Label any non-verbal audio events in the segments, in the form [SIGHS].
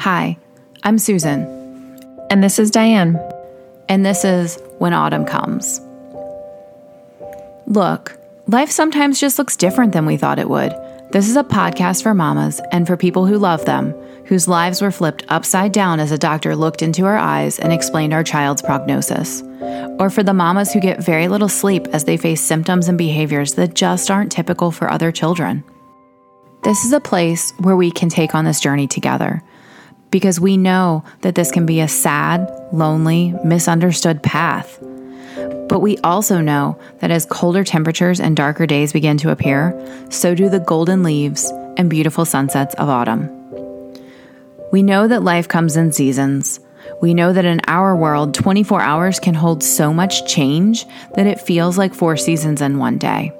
Hi, I'm Susan, And this is Diane. and this is When Autumn Comes. Look, life sometimes just looks different than we thought it would. This is a podcast for mamas and for people who love them, whose lives were flipped upside down as a doctor looked into our eyes and explained our child's prognosis. Or for the mamas who get very little sleep as they face symptoms and behaviors that just aren't typical for other children. This is a place where we can take on this journey together because we know that this can be a sad, lonely, misunderstood path. But we also know that as colder temperatures and darker days begin to appear, so do the golden leaves and beautiful sunsets of autumn. We know that life comes in seasons. We know that in our world, 24 hours can hold so much change that it feels like four seasons in one day.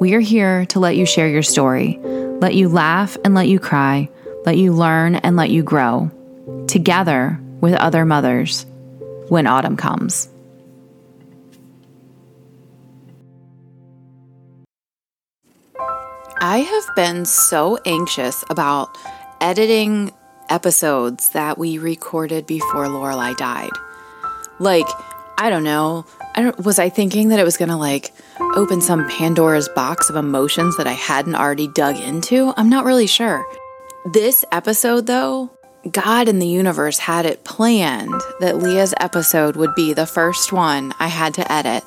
We are here to let you share your story, let you laugh and let you cry, let you learn and let you grow, together with other mothers when autumn comes. I have been so anxious about editing episodes that we recorded before Lorelai died. Like, I don't know. I don't, was I thinking that it was going to like open some Pandora's box of emotions that I hadn't already dug into? I'm not really sure. This episode, though, God and the universe had it planned that Leah's episode would be the first one I had to edit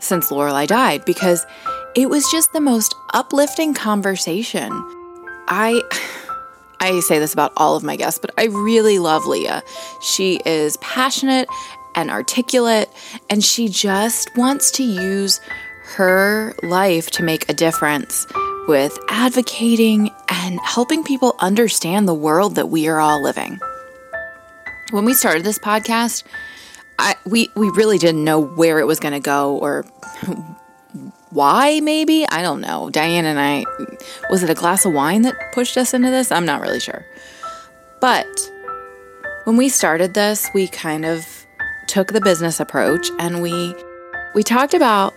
since Lorelai died because it was just the most uplifting conversation. I [SIGHS] I say this about all of my guests, but I really love Leah. She is passionate and articulate and she just wants to use her life to make a difference with advocating and helping people understand the world that we are all living. When we started this podcast, I, we we really didn't know where it was going to go or [LAUGHS] why maybe? I don't know. Diane and i was it a glass of wine that pushed us into this? I'm not really sure. But when we started this we kind of took the business approach and we we talked about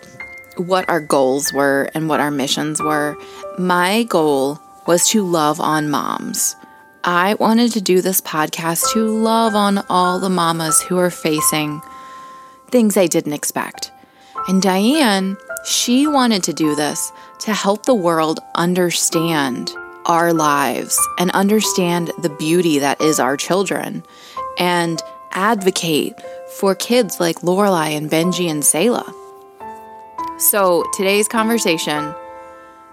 what our goals were and what our missions were my goal was to love on moms i wanted to do this podcast to love on all the mamas who are facing things they didn't expect and Diane, she wanted to do this to help the world understand our lives and understand the beauty that is our children and advocate for kids like Lorelai and Benji and Selah. So today's conversation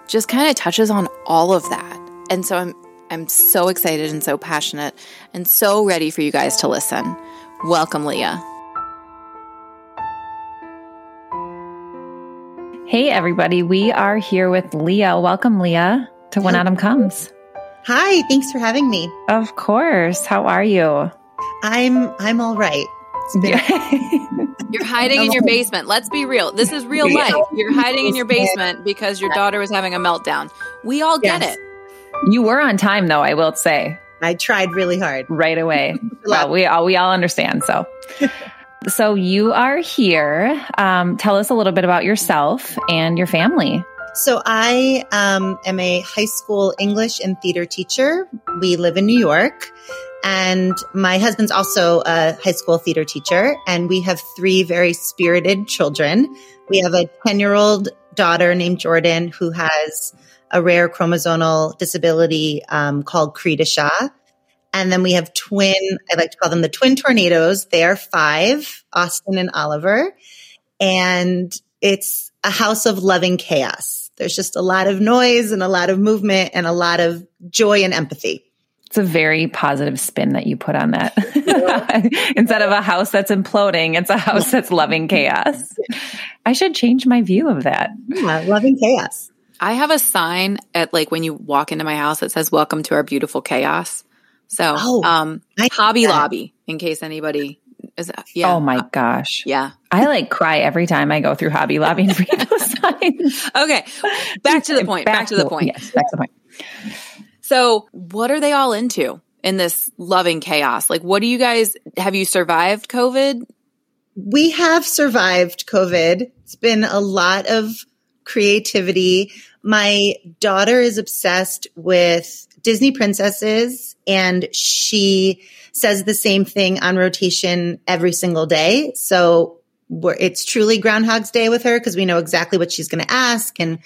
just kind of touches on all of that. And so I'm I'm so excited and so passionate and so ready for you guys to listen. Welcome, Leah. Hey, everybody. We are here with Leah. Welcome, Leah, to When Autumn Comes. Hi, thanks for having me. Of course. How are you? I'm I'm all right. [LAUGHS] It's been- You're hiding in your [LAUGHS] basement. Let's be real. This is real life. You're hiding in your basement because your daughter was having a meltdown. We all get Yes. it. you were on time, though, I will say, I tried really hard. right away. [LAUGHS] well, we all, we all understand. So, so you are here. Um, tell us a little bit about yourself and your family. So I um, am a high school English and theater teacher. We live in New York, and my husband's also a high school theater teacher. And we have three very spirited children. We have a ten-year-old daughter named Jordan who has a rare chromosomal disability um, called cri du chat. And then we have twin, I like to call them the twin tornadoes. They are five, Austin and Oliver. And it's a house of loving chaos. There's just a lot of noise and a lot of movement and a lot of joy and empathy. It's a very positive spin that you put on that. [LAUGHS] Instead of a house that's imploding, it's a house that's loving chaos. I should change my view of that. Yeah, loving chaos. I have a sign at like when you walk into my house that says "Welcome to our beautiful chaos." So, Oh, um, Hobby. Lobby, in case anybody is, yeah, Oh my gosh. yeah. I like cry every time I go through Hobby Lobby and read those [LAUGHS] signs. Okay, back to the point. Back, to the point. Yes, back to the point. So, what are they all into in this loving chaos? Like, what do you guys have you survived COVID? We have survived COVID. It's been a lot of creativity. My daughter is obsessed with Disney princesses and she says the same thing on rotation every single day. So it's truly Groundhog's Day with her because we know exactly what she's going to ask and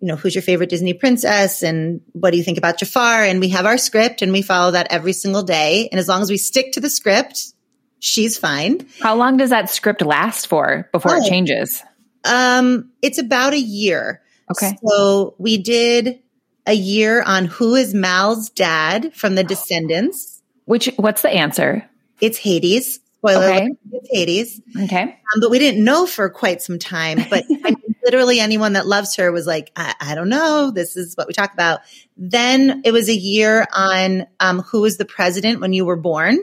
you know, who's your favorite Disney princess and what do you think about Jafar? And we have our script and we follow that every single day. And as long as we stick to the script, she's fine. How long does that script last for before oh, it changes? Um, it's about a year. Okay. So we did a year on who is Mal's dad from the Descendants. Which what's the answer? It's Hades. Spoiler okay. it's Hades. Okay. Um, but we didn't know for quite some time. But [LAUGHS] I mean, literally anyone that loves her was like, I, I, don't know. This is what we talk about. Then it was a year on um, who was the president when you were born.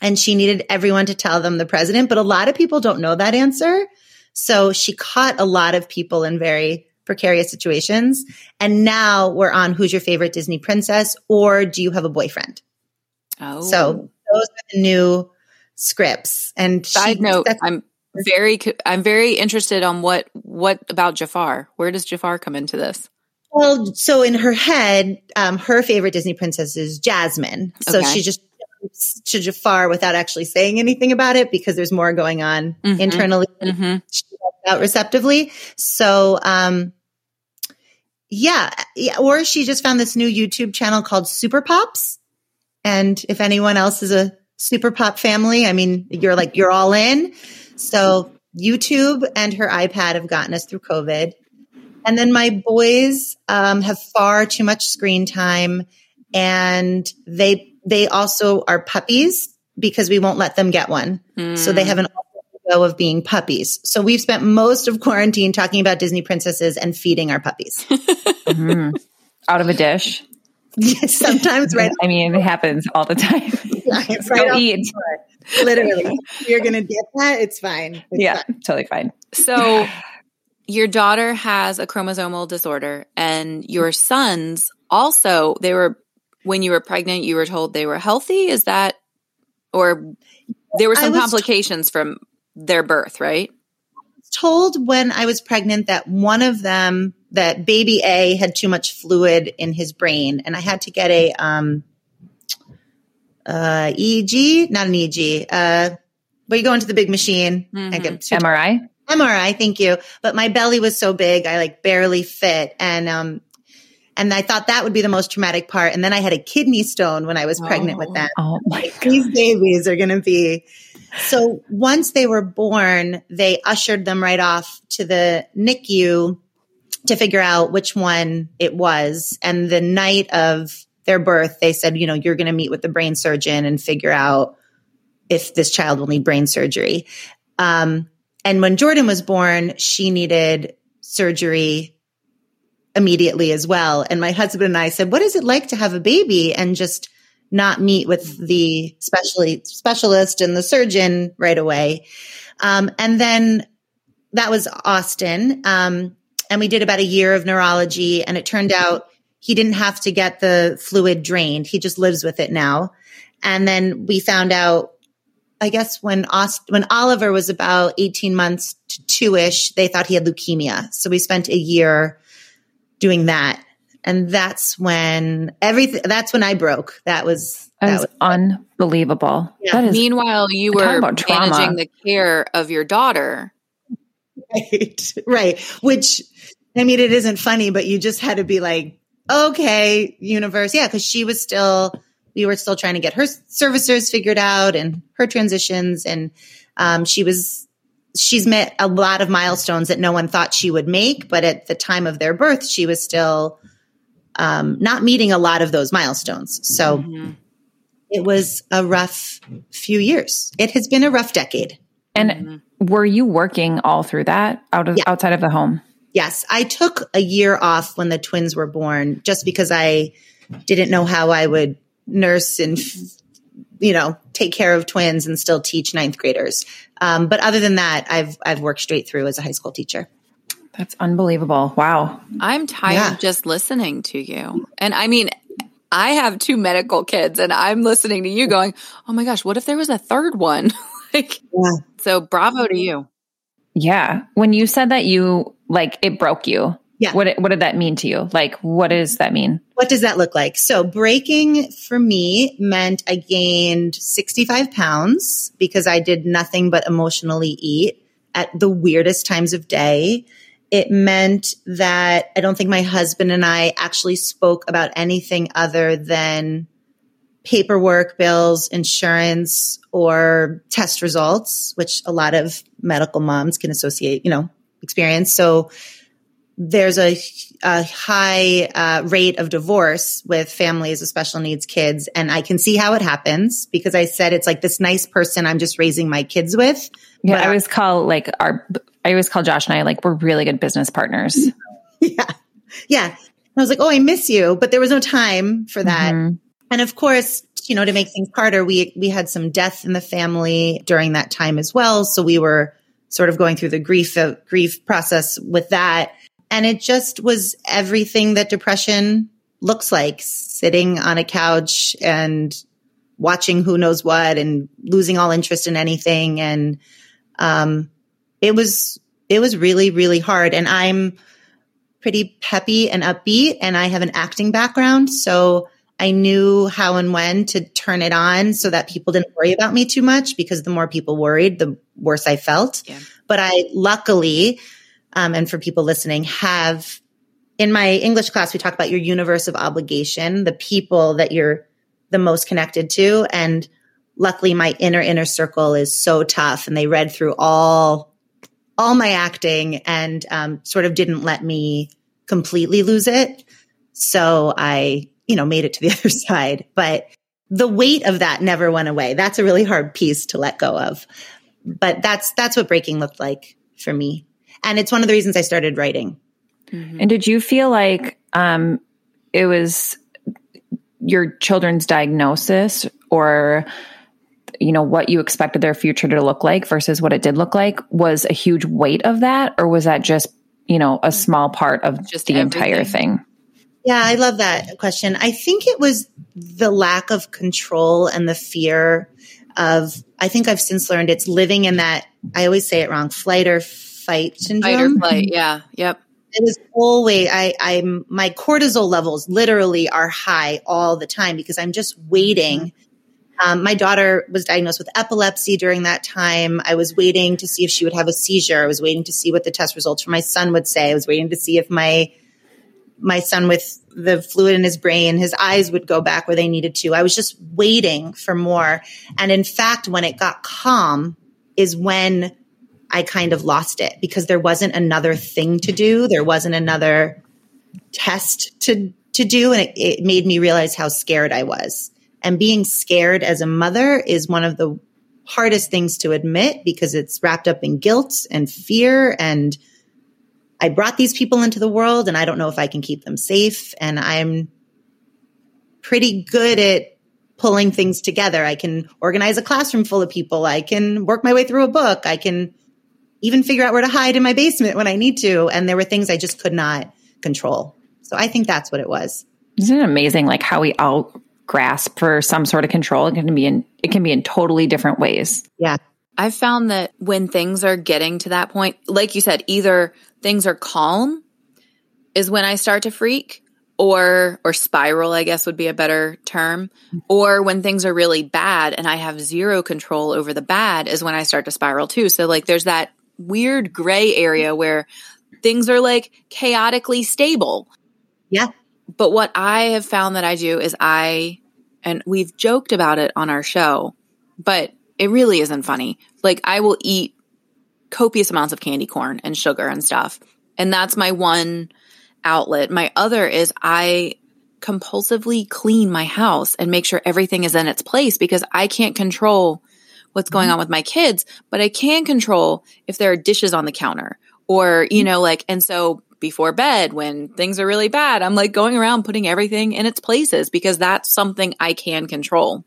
And she needed everyone to tell them the president. But a lot of people don't know that answer. So she caught a lot of people in very precarious situations. And now we're on who's your favorite Disney princess or do you have a boyfriend? Oh. So those are the new scripts. And side she, note, I'm very, I'm very interested on what, what about Jafar? Where does Jafar come into this? Well, so in her head, um, her favorite Disney princess is Jasmine. So okay. she just to Jafar without actually saying anything about it because there's more going on mm-hmm. internally mm-hmm. out receptively. So, um, yeah, yeah, or she just found this new YouTube channel called Super Pops. And if anyone else is a Super Pop family, I mean, you're like, you're all in. So YouTube and her iPad have gotten us through COVID. And then my boys um, have far too much screen time and they they also are puppies because we won't let them get one. Mm. So they have an go of being puppies. So we've spent most of quarantine talking about Disney princesses and feeding our puppies. mm-hmm. [LAUGHS] Out of a dish. Yes, sometimes right. I mean, it happens all the time. [LAUGHS] Yeah, right Go eat. Literally, you're gonna get that. It's fine. It's yeah, fine. totally fine. So, your daughter has a chromosomal disorder, and your sons also. They were when you were pregnant, you were told they were healthy. Is that, or there were some complications t- from their birth, right? Told when I was pregnant that one of them, that baby A had too much fluid in his brain, and I had to get a um, uh, EEG, not an EEG, uh, but you go into the big machine mm-hmm. and get MRI. MRI, thank you. But my belly was so big, I like barely fit, and um, and I thought that would be the most traumatic part. And then I had a kidney stone when I was pregnant with them. Oh my God. These babies are going to be. So once they were born, they ushered them right off to the NICU to figure out which one it was. And the night of their birth, they said, you know, you're going to meet with the brain surgeon and figure out if this child will need brain surgery. Um, and when Jordan was born, she needed surgery immediately as well. And my husband and I said, what is it like to have a baby and just not meet with the specially specialist and the surgeon right away? Um, and then that was Austin. Um, and we did about a year of neurology and it turned out he didn't have to get the fluid drained. He just lives with it now. And then we found out I guess when Aust- when Oliver was about 18 months to two ish, they thought he had leukemia. So we spent a year doing that. And that's when everything, that's when I broke. That was, that, that was, unbelievable. Yeah. That is, Meanwhile, you were managing the care of your daughter. Right. Right. Which, I mean, it isn't funny, but you just had to be like, okay, universe. Yeah. Cause she was still, we were still trying to get her servicers figured out and her transitions. And, um, she was she's met a lot of milestones that no one thought she would make, but at the time of their birth, she was still um, not meeting a lot of those milestones. So mm-hmm. it was a rough few years. It has been a rough decade. And mm-hmm. were you working all through that out of yeah. outside of the home? Yes, I took a year off when the twins were born, just because I didn't know how I would nurse and you know, take care of twins and still teach ninth graders. Um, but other than that, I've I've worked straight through as a high school teacher. That's unbelievable. Wow. I'm tired yeah. just listening to you. And I mean, I have two medical kids and I'm listening to you going, "Oh my gosh, what if there was a third one?" [LAUGHS] like yeah. So bravo to you. Yeah. When you said that you like it broke you. Yeah. What what did that mean to you? Like what does that mean? What does that look like? So breaking for me meant I gained 65 pounds because I did nothing but emotionally eat at the weirdest times of day. It meant that I don't think my husband and I actually spoke about anything other than paperwork, bills, insurance, or test results, which a lot of medical moms can associate, you know, experience. So there's a, a high uh, rate of divorce with families with special needs kids. And I can see how it happens because I said it's like this nice person I'm just raising my kids with. Yeah, I always call like our, I always call Josh and I like we're really good business partners. [LAUGHS] yeah. Yeah. And I was like, oh, I miss you. But there was no time for that. Mm-hmm. And of course, you know, to make things harder, we, we had some death in the family during that time as well. So we were sort of going through the grief, uh, grief process with that. And it just was everything that depression looks like sitting on a couch and watching who knows what and losing all interest in anything. And, um, it was, it was really, really hard. And I'm pretty peppy and upbeat and I have an acting background. So I knew how and when to turn it on so that people didn't worry about me too much because the more people worried, the worse I felt. Yeah. But I luckily, um, and for people listening, have in my English class, we talk about your universe of obligation, the people that you're the most connected to. And luckily my inner inner circle is so tough and they read through all all my acting and um, sort of didn't let me completely lose it. So I you know, made it to the [LAUGHS] other side. But the weight of that never went away. That's a really hard piece to let go of. But that's that's what breaking looked like for me. And it's one of the reasons I started writing. Mm-hmm. And did you feel like um, it was your children's diagnosis or you know what you expected their future to look like versus what it did look like was a huge weight of that or was that just you know a small part of just the everything. entire thing yeah, I love that question. I think it was the lack of control and the fear of, I think I've since learned it's living in that, I always say it wrong, flight or fight syndrome. Fight or flight, yeah. Yep. It was always, I, I'm, my cortisol levels literally are high all the time because I'm just waiting. Mm-hmm. Um, my daughter was diagnosed with epilepsy during that time. I was waiting to see if she would have a seizure. I was waiting to see what the test results for my son would say. I was waiting to see if my my son with the fluid in his brain, his eyes would go back where they needed to. I was just waiting for more. And in fact, when it got calm is when I kind of lost it because there wasn't another thing to do. There wasn't another test to, to do. And it, it made me realize how scared I was. And being scared as a mother is one of the hardest things to admit because it's wrapped up in guilt and fear and I brought these people into the world and I don't know if I can keep them safe. And I'm pretty good at pulling things together. I can organize a classroom full of people. I can work my way through a book. I can even figure out where to hide in my basement when I need to. And there were things I just could not control. So I think that's what it was. Isn't it amazing like how we all grasp for some sort of control? It can be in it can be in totally different ways. Yeah. I've found that when things are getting to that point, like you said, either things are calm is when I start to freak or or spiral I guess would be a better term or when things are really bad and I have zero control over the bad is when I start to spiral too. So like there's that weird gray area where things are like chaotically stable. Yeah. But what I have found that I do is I and we've joked about it on our show, but it really isn't funny. Like I will eat copious amounts of candy corn and sugar and stuff. And that's my one outlet. My other is I compulsively clean my house and make sure everything is in its place because I can't control what's going mm-hmm. on with my kids, but I can control if there are dishes on the counter or, you mm-hmm. know, like, and so before bed when things are really bad, I'm like going around putting everything in its places because that's something I can control.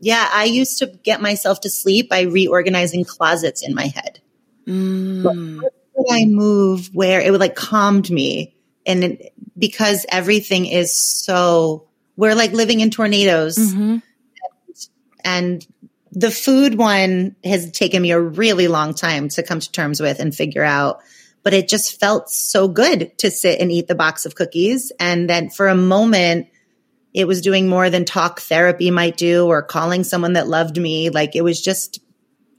Yeah, I used to get myself to sleep by reorganizing closets in my head. Mm. I move where it would like calmed me? And it, because everything is so, we're like living in tornadoes. Mm-hmm. And, and the food one has taken me a really long time to come to terms with and figure out. but it just felt so good to sit and eat the box of cookies. And then for a moment, it was doing more than talk therapy might do or calling someone that loved me. Like it was just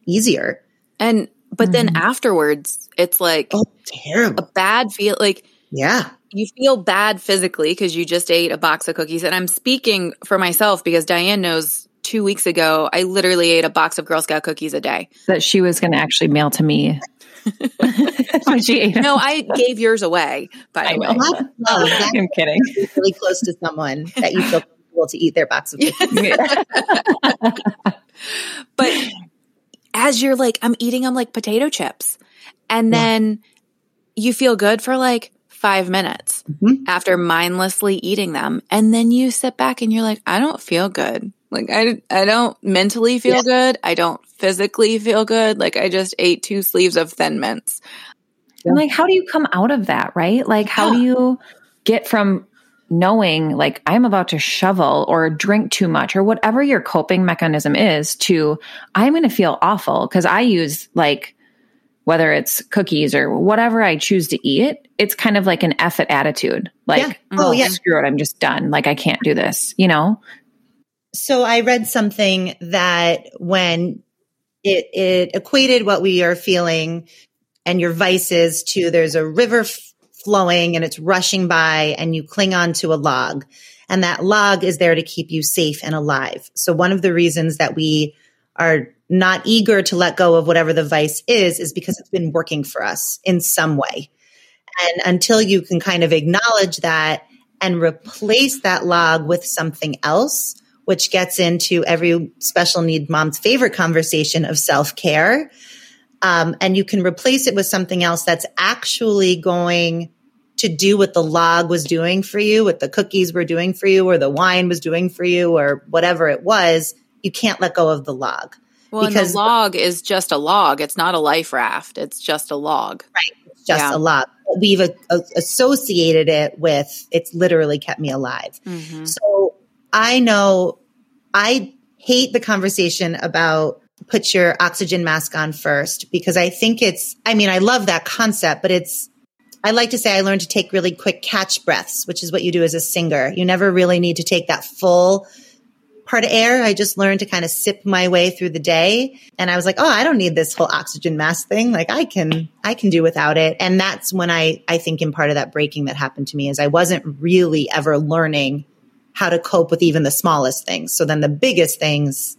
easier. And, but mm-hmm. then afterwards, it's like oh, terrible. a bad feel. Like, yeah. You feel bad physically because you just ate a box of cookies. And I'm speaking for myself because Diane knows two weeks ago, I literally ate a box of Girl Scout cookies a day. That she was going to actually mail to me [LAUGHS] when she ate. No, I gave yours away, by the way. Oh, [LAUGHS] I'm kidding. Really close to someone that you feel comfortable to eat their box of cookies. [LAUGHS] but as you're like, I'm eating them like potato chips. And then yeah. you feel good for like five minutes mm-hmm. after mindlessly eating them. And then you sit back and you're like, I don't feel good. Like I, I don't mentally feel yeah. good. I don't physically feel good. Like I just ate two sleeves of thin mints. And like, how do you come out of that? Right? Like, how do you get from knowing like I'm about to shovel or drink too much or whatever your coping mechanism is to I'm going to feel awful because I use like whether it's cookies or whatever I choose to eat, it's kind of like an effort attitude. Like, yeah. oh, oh yeah. screw it, I'm just done. Like I can't do this, you know? So I read something that when it, it equated what we are feeling and your vices to there's a river flowing and it's rushing by and you cling on to a log and that log is there to keep you safe and alive. So one of the reasons that we are not eager to let go of whatever the vice is, is because it's been working for us in some way. And until you can kind of acknowledge that and replace that log with something else, which gets into every special need mom's favorite conversation of self care. Um, and you can replace it with something else that's actually going to do what the log was doing for you, what the cookies were doing for you, or the wine was doing for you, or whatever it was. You can't let go of the log. Well, because the log is just a log. It's not a life raft. It's just a log. Right. It's just yeah. a log. We've a, a, associated it with it's literally kept me alive. Mm-hmm. So I know I hate the conversation about put your oxygen mask on first because I think it's, I mean, I love that concept, but it's, I like to say I learned to take really quick catch breaths, which is what you do as a singer. You never really need to take that full part of air. I just learned to kind of sip my way through the day. And I was like, oh, I don't need this whole oxygen mask thing. Like I can, I can do without it. And that's when I, I think in part of that breaking that happened to me is I wasn't really ever learning how to cope with even the smallest things. So then the biggest things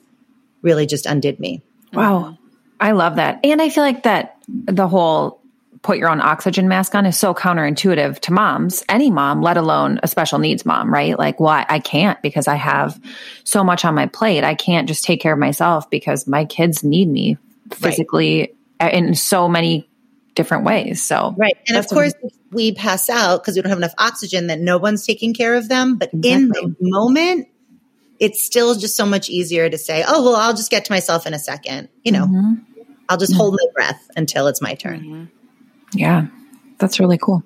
really just undid me. Wow. Mm-hmm. I love that. And I feel like that the whole put your own oxygen mask on is so counterintuitive to moms, any mom, let alone a special needs mom, right? Like, well, I can't because I have so much on my plate. I can't just take care of myself because my kids need me physically right. in so many different ways. So, right. And of course, we pass out because we don't have enough oxygen that no one's taking care of them. But exactly. in the moment, it's still just so much easier to say, oh, well, I'll just get to myself in a second. You know, mm-hmm. I'll just mm-hmm. hold my breath until it's my turn. Mm-hmm. Yeah. That's really cool.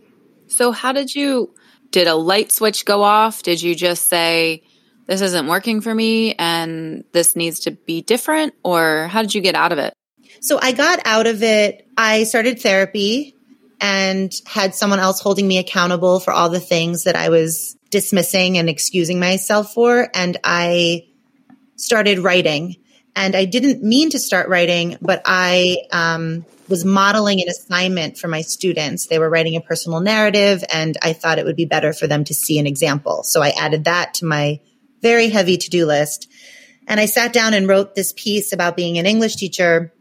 So, how did you, did a light switch go off? Did you just say, this isn't working for me and this needs to be different? Or how did you get out of it? So I got out of it. I started therapy and had someone else holding me accountable for all the things that I was dismissing and excusing myself for. And I started writing. And I didn't mean to start writing, but I um, was modeling an assignment for my students. They were writing a personal narrative, and I thought it would be better for them to see an example. So I added that to my very heavy to do list. And I sat down and wrote this piece about being an English teacher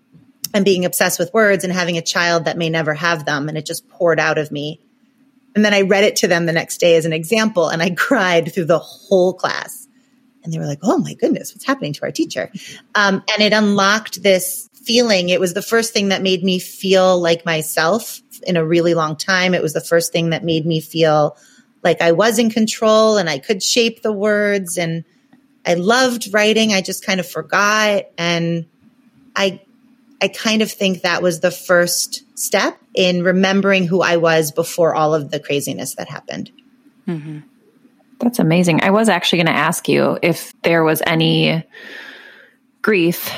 and being obsessed with words and having a child that may never have them. And it just poured out of me. And then I read it to them the next day as an example and I [LAUGHS] cried through the whole class. And they were like, oh my goodness, what's happening to our teacher? Um, and it unlocked this feeling. It was the first thing that made me feel like myself in a really long time. It was the first thing that made me feel like I was in control and I could shape the words. And I loved writing. I just kind of forgot. And I I kind of think that was the first step in remembering who I was before all of the craziness that happened. Mm-hmm. That's amazing. I was actually going to ask you if there was any grief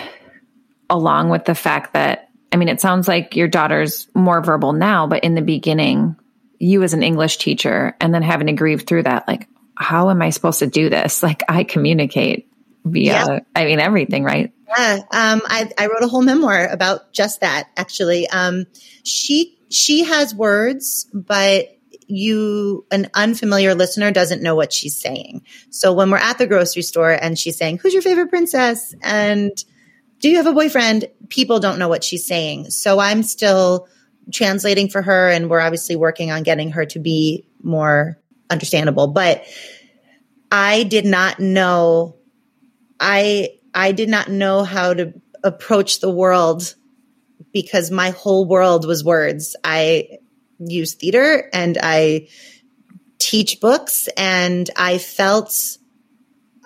along with the fact that I mean, it sounds like your daughter's more verbal now, but in the beginning, you as an English teacher and then having to grieve through that, like, how am I supposed to do this? [LAUGHS] Like, I communicate via, yeah. I mean, everything, right? Yeah. Um, I, I wrote a whole memoir about just that, actually. Um, she, she has words, but you an unfamiliar listener doesn't know what she's saying. So when we're at the grocery store and she's saying, "Who's your favorite princess?" and "Do you have a boyfriend?" people don't know what she's saying. So I'm still translating for her and we're obviously working on getting her to be more understandable, but I did not know I I did not know how to approach the world because my whole world was words. I use theater and I teach books and I felt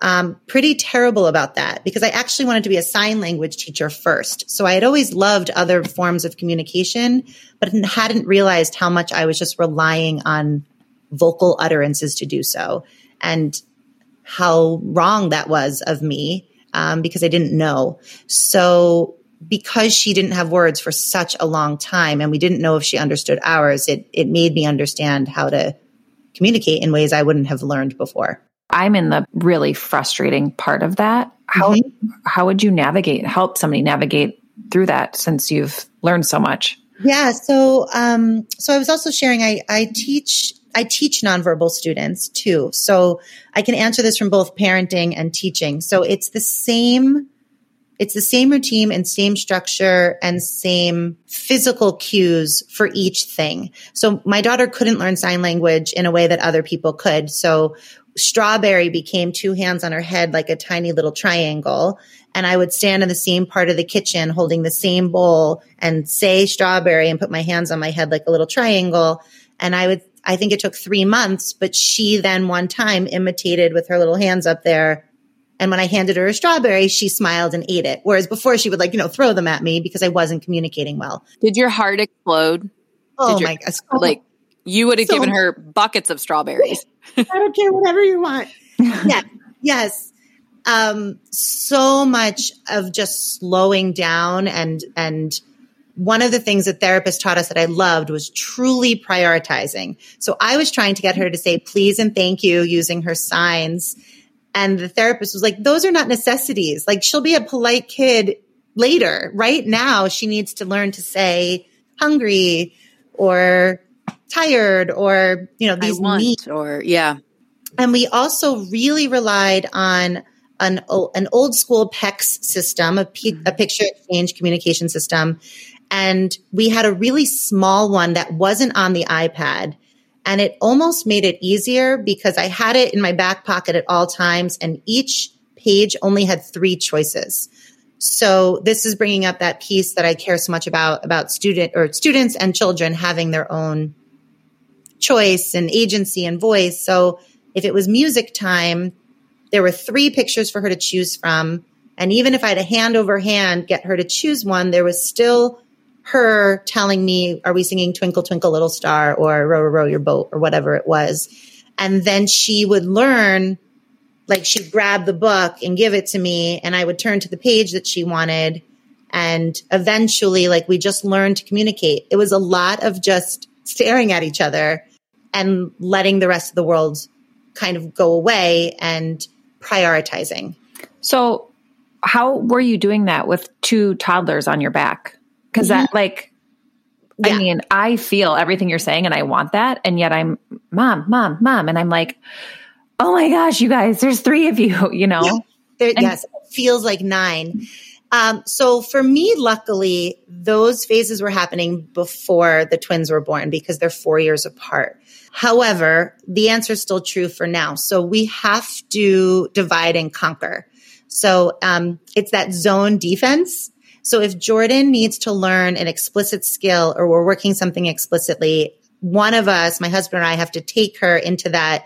um, pretty terrible about that because I actually wanted to be a sign language teacher first. So I had always loved other forms of communication, but hadn't realized how much I was just relying on vocal utterances to do so and how wrong that was of me um, because I didn't know. So because she didn't have words for such a long time and we didn't know if she understood ours, it, it made me understand how to communicate in ways I wouldn't have learned before. I'm in the really frustrating part of that. How mm-hmm. how would you navigate help somebody navigate through that since you've learned so much? Yeah, so um so I was also sharing I I teach I teach nonverbal students too. So I can answer this from both parenting and teaching. So it's the same it's the same routine and same structure and same physical cues for each thing. So my daughter couldn't learn sign language in a way that other people could. So strawberry became two hands on her head like a tiny little triangle. And I would stand in the same part of the kitchen holding the same bowl and say strawberry and put my hands on my head like a little triangle. And I would, I think it took three months, but she then one time imitated with her little hands up there and when I handed her a strawberry, she smiled and ate it. Whereas before she would like, you know, throw them at me because I wasn't communicating well. Did your heart explode? Oh your, my gosh. [LAUGHS] Like you would have so, given her buckets of strawberries. [LAUGHS] I don't care, whatever you want. yeah. Yes. Um, so much of just slowing down and, and, one of the things that therapists taught us that I loved was truly prioritizing. So I was trying to get her to say please and thank you using her signs and the therapist was like, those are not necessities. Like she'll be a polite kid later. Right now, she needs to learn to say hungry or tired or, you know, these needs. Or, yeah. And we also really relied on an, an old school PECS system, a, P, a picture exchange communication system. And we had a really small one that wasn't on the iPad and it almost made it easier because I had it in my back pocket at all times and each page only had three choices. So this is bringing up that piece that I care so much about, about student or students and children having their own choice and agency and voice. So if it was music time, there were three pictures for her to choose from. And even if I had a hand over hand get her to choose one, there was still her telling me, are we singing Twinkle, Twinkle, Little Star or Row, Row, Row Your Boat or whatever it was. And then she would learn, like she'd grab the book and give it to me and I would turn to the page that she wanted. And eventually, like we just learned to communicate. It was a lot of just staring at each other and letting the rest of the world kind of go away and prioritizing. So, how were you doing that with two toddlers on your back? Because mm-hmm. that, like, yeah. I mean, I feel everything you're saying and I want that. And yet I'm, mom, mom, mom. And I'm like, oh my gosh, you guys, there's three of you, [LAUGHS] you know? Yeah. There, and, yes, it feels like nine. Um, so for me, luckily, those phases were happening before the twins were born because they're four years apart. However, the answer is still true for now. So we have to divide and conquer. So um, it's that zone defense so if Jordan needs to learn an explicit skill or we're working something explicitly, one of us, my husband and I have to take her into that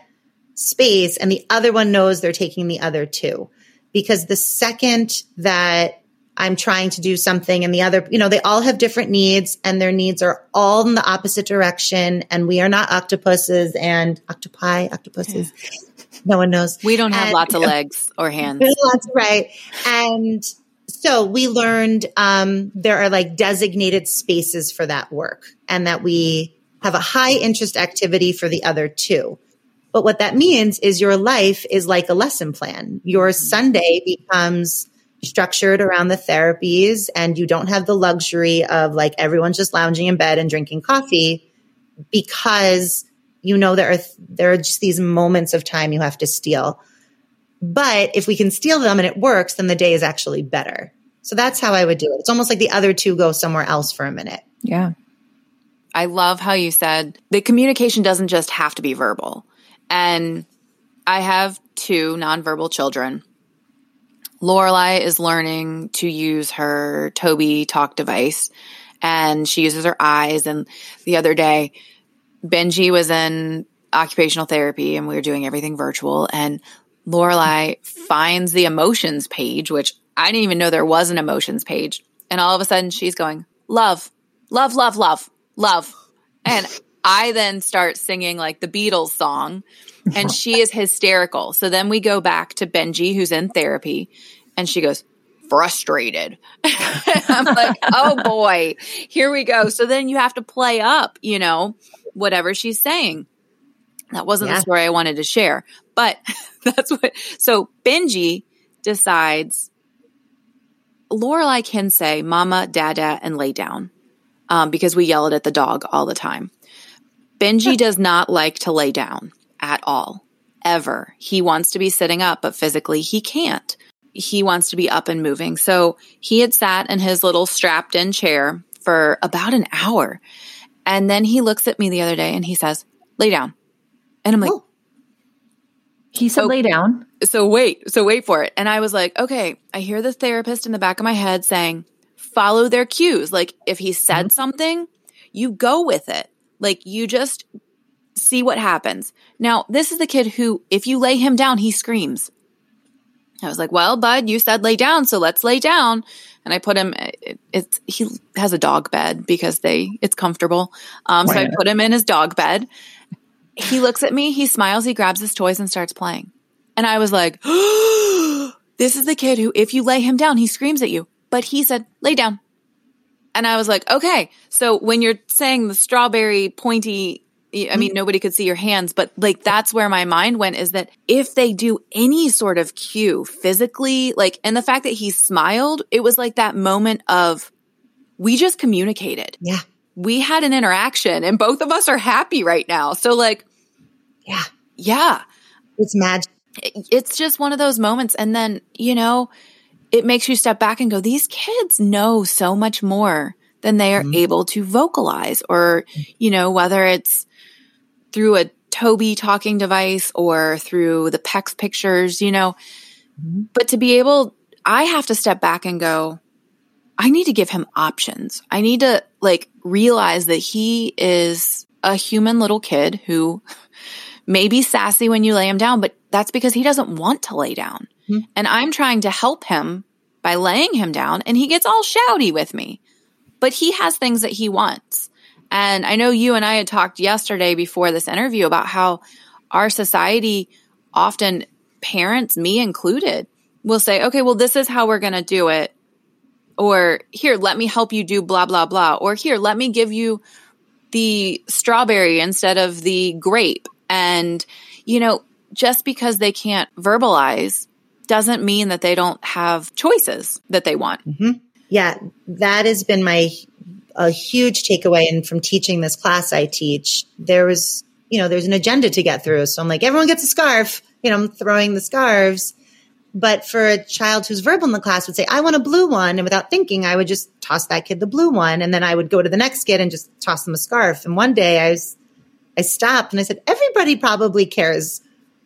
space and the other one knows they're taking the other two. Because the second that I'm trying to do something and the other, you know, they all have different needs and their needs are all in the opposite direction. And we are not octopuses and octopi, octopuses. Yeah. No one knows. We don't have and, lots of [LAUGHS] legs or hands. Lots, [LAUGHS] right. And So we learned um, there are like designated spaces for that work and that we have a high interest activity for the other two. But what that means is your life is like a lesson plan. Your Sunday becomes structured around the therapies and you don't have the luxury of like everyone's just lounging in bed and drinking coffee because you know there are there are just these moments of time you have to steal. But if we can steal them and it works, then the day is actually better. So that's how I would do it. It's almost like the other two go somewhere else for a minute. Yeah. I love how you said the communication doesn't just have to be verbal. And I have two nonverbal children. Lorelai is learning to use her Tobii talk device and she uses her eyes. And the other day, Benji was in occupational therapy and we were doing everything virtual. And Lorelai finds the emotions page, which I didn't even know there was an emotions page. And all of a sudden she's going, love, love, love, love, love. And [LAUGHS] I then start singing like the Beatles song and she is hysterical. So then we go back to Benji, who's in therapy, and she goes, frustrated. [LAUGHS] I'm like, oh boy, here we go. So then you have to play up, you know, whatever she's saying. That wasn't yeah. the story I wanted to share, but [LAUGHS] that's what. So Benji decides Lorelai can say mama, dada, and lay down um, because we yell it at the dog all the time. Benji [LAUGHS] does not like to lay down at all, ever. He wants to be sitting up, but physically he can't. He wants to be up and moving. So he had sat in his little strapped in chair for about an hour. And then he looks at me the other day and he says, lay down. And I'm like, oh. He said, lay down. So wait, so wait for it. And I was like, okay, I hear the therapist in the back of my head saying, follow their cues. Like if he said mm-hmm. something, you go with it. Like you just see what happens. Now, this is the kid who, if you lay him down, he screams. I was like, well, bud, you said lay down, so let's lay down. And I put him, it, it's, he has a dog bed because they, it's comfortable. Um, so I put him in his dog bed he looks at me, he smiles, he grabs his toys and starts playing. And I was like, [GASPS] this is the kid who, if you lay him down, he screams at you. But he said, lay down. And I was like, okay. So when you're saying the strawberry pointy, I mean, mm-hmm. nobody could see your hands, but like that's where my mind went is that if they do any sort of cue physically, like, and the fact that he smiled, it was like that moment of, we just communicated. Yeah we had an interaction and both of us are happy right now. So like, yeah, yeah, it's magic. It's just one of those moments. And then, you know, it makes you step back and go, these kids know so much more than they are mm-hmm. able to vocalize or, you know, whether it's through a Tobii talking device or through the PECS pictures, you know, mm-hmm. but to be able, I have to step back and go, I need to give him options. I need to like realize that he is a human little kid who [LAUGHS] may be sassy when you lay him down, but that's because he doesn't want to lay down. Mm-hmm. And I'm trying to help him by laying him down and he gets all shouty with me. But he has things that he wants. And I know you and I had talked yesterday before this interview about how our society often parents, me included, will say, okay, well, this is how we're going to do it or here, let me help you do blah, blah, blah. Or here, let me give you the strawberry instead of the grape. And, you know, just because they can't verbalize doesn't mean that they don't have choices that they want. Mm-hmm. Yeah, that has been my a huge takeaway. And from teaching this class I teach, there was, you know, there's an agenda to get through. So I'm like, everyone gets a scarf. You know, I'm throwing the scarves. But for a child who's verbal in the class would say, I want a blue one. And without thinking, I would just toss that kid the blue one. And then I would go to the next kid and just toss them a scarf. And one day I was, I stopped and I said, everybody probably cares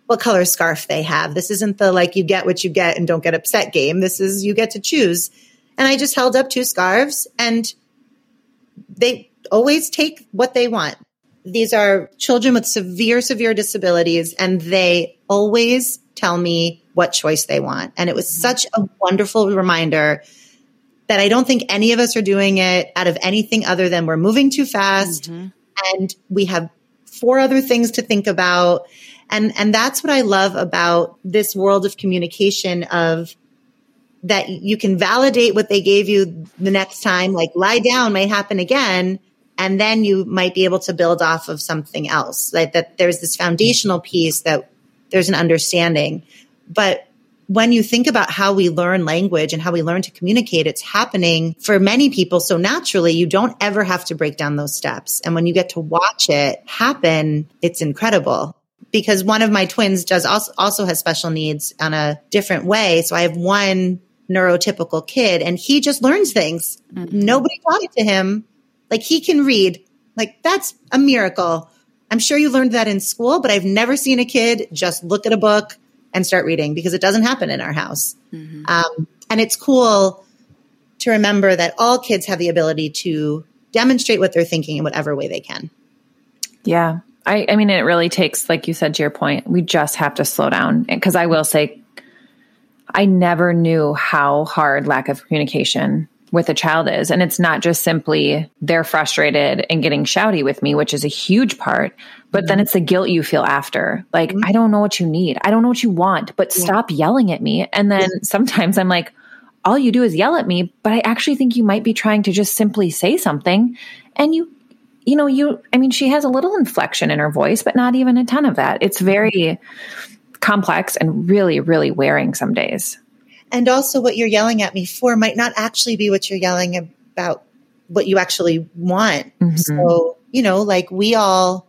what color scarf they have. This isn't the like you get what you get and don't get upset game. This is you get to choose. And I just held up two scarves and they always take what they want. These are children with severe, severe disabilities and they always tell me what choice they want. And it was mm-hmm. such a wonderful reminder that I don't think any of us are doing it out of anything other than we're moving too fast mm-hmm. and we have four other things to think about. And, and that's what I love about this world of communication of that you can validate what they gave you the next time, like lie down might happen again. And then you might be able to build off of something else. Like that there's this foundational piece that there's an understanding. But when you think about how we learn language and how we learn to communicate, it's happening for many people so naturally, you don't ever have to break down those steps. And when you get to watch it happen, it's incredible. Because one of my twins does also, also has special needs on a different way. So I have one neurotypical kid and he just learns things. Mm-hmm. Nobody taught it to him. Like he can read. Like that's a miracle. I'm sure you learned that in school, but I've never seen a kid just look at a book and start reading because it doesn't happen in our house. Mm-hmm. Um, and it's cool to remember that all kids have the ability to demonstrate what they're thinking in whatever way they can. Yeah. I, I mean, it really takes, like you said, to your point, we just have to slow down. Because I will say, I never knew how hard lack of communication with a child is. And it's not just simply they're frustrated and getting shouty with me, which is a huge part, but mm-hmm. then it's the guilt you feel after. Like, mm-hmm. I don't know what you need. I don't know what you want, but yeah. stop yelling at me. And then yeah. sometimes I'm like, all you do is yell at me, but I actually think you might be trying to just simply say something. And you, you know, you, I mean, she has a little inflection in her voice, but not even a ton of that. It's very complex and really, really wearing some days. And also, what you're yelling at me for might not actually be what you're yelling about, what you actually want. Mm-hmm. So, you know, like we all,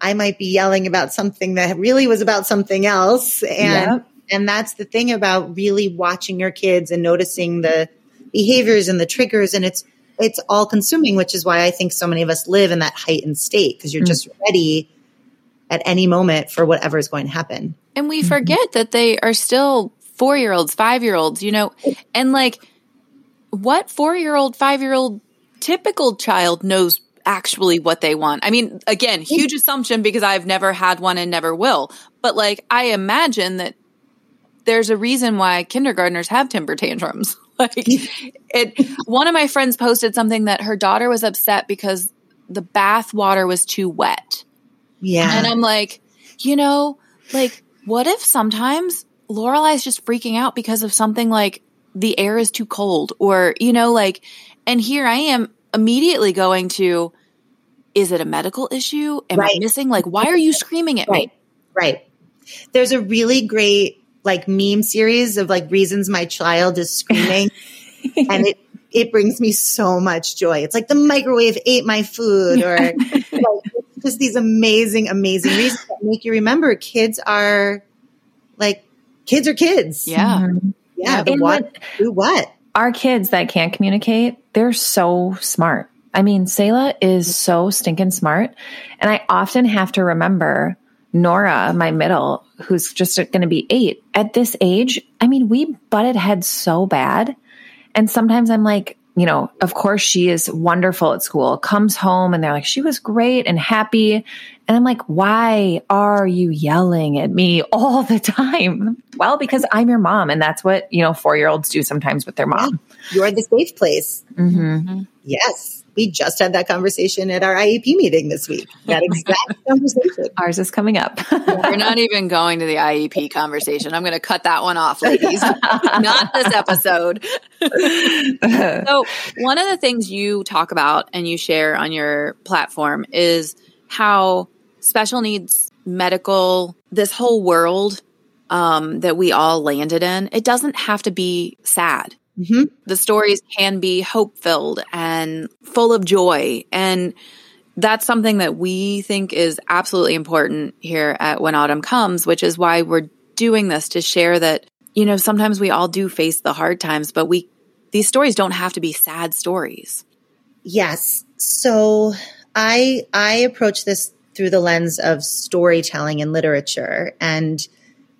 I might be yelling about something that really was about something else. And, and that's the thing about really watching your kids and noticing the behaviors and the triggers. And it's, it's all consuming, which is why I think so many of us live in that heightened state because you're mm-hmm. just ready at any moment for whatever is going to happen. And we forget mm-hmm. that they are still four year olds, five year olds, you know, and like what four year old, five year old typical child knows actually what they want. I mean, again, mm-hmm. huge assumption because I've never had one and never will. But like, I imagine that there's a reason why kindergartners have temper tantrums. [LAUGHS] like, it, one of my friends posted something that her daughter was upset because the bath water was too wet. Yeah. And I'm like, you know, like, what if sometimes Lorelai's just freaking out because of something like the air is too cold or, you know, like, and here I am immediately going to, is it a medical issue? Am right. I missing? Like, why are you screaming at right. me? Right. There's a really great like meme series of like reasons my child is screaming [LAUGHS] and it it brings me so much joy. It's like the microwave ate my food or [LAUGHS] like, just these amazing amazing reasons that make you remember kids are kids are kids. Yeah. Mm-hmm. Yeah. But what, do what? Our kids that can't communicate, they're so smart. I mean, Selah is so stinking smart. And I often have to remember Nora, my middle, who's just going to be eight. At this age, I mean, we butted heads so bad. And sometimes I'm like, you know, of course she is wonderful at school, comes home and they're like, she was great and happy. And I'm like, why are you yelling at me [LAUGHS] all the time? Well, because I'm your mom. And that's what, you know, four year olds do sometimes with their mom. You're the safe place. Mm-hmm. Yes we just had that conversation at our IEP meeting this week. That exact [LAUGHS] conversation. Ours is coming up. [LAUGHS] We're not even going to the IEP conversation. I'm going to cut that one off, ladies. not this episode. so, one of the things you talk about and you share on your platform is how special needs medical, this whole world um, that we all landed in, it doesn't have to be sad. Mm-hmm. The stories can be hope filled and full of joy. And that's something that we think is absolutely important here at When Autumn Comes, which is why we're doing this to share that, you know, sometimes we all do face the hard times, but we, these stories don't have to be sad stories. Yes. So I, I approach this through the lens of storytelling and literature. And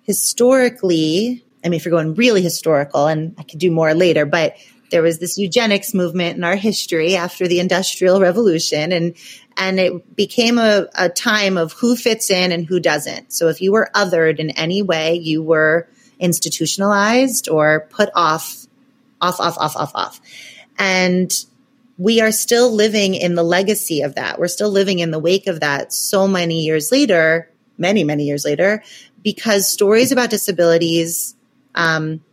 historically, I mean, if you're going really historical, and I could do more later, but there was this eugenics movement in our history after the Industrial Revolution, and and it became a, a time of who fits in and who doesn't. So if you were othered in any way, you were institutionalized or put off, off, off, off, off, off. And we are still living in the legacy of that. We're still living in the wake of that so many years later, many, many years later, because stories about disabilities um,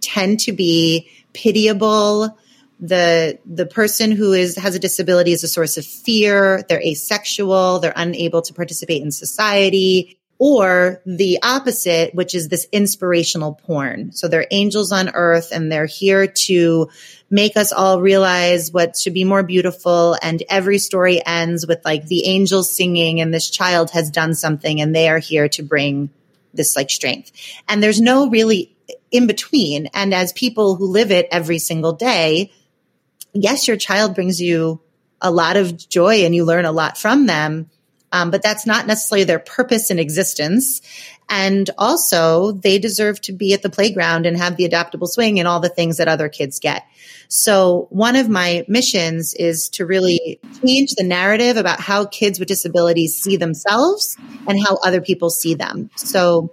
tend to be pitiable. The the person who is has a disability is a source of fear. They're asexual. They're unable to participate in society or the opposite, which is this inspirational porn. So they're angels on earth and they're here to make us all realize what should be more beautiful. And every story ends with like the angels singing and this child has done something and they are here to bring this like strength. And there's no really in between. And as people who live it every single day, yes, your child brings you a lot of joy and you learn a lot from them um, but that's not necessarily their purpose in existence. And also, they deserve to be at the playground and have the adaptable swing and all the things that other kids get. So, one of my missions is to really change the narrative about how kids with disabilities see themselves and how other people see them. So,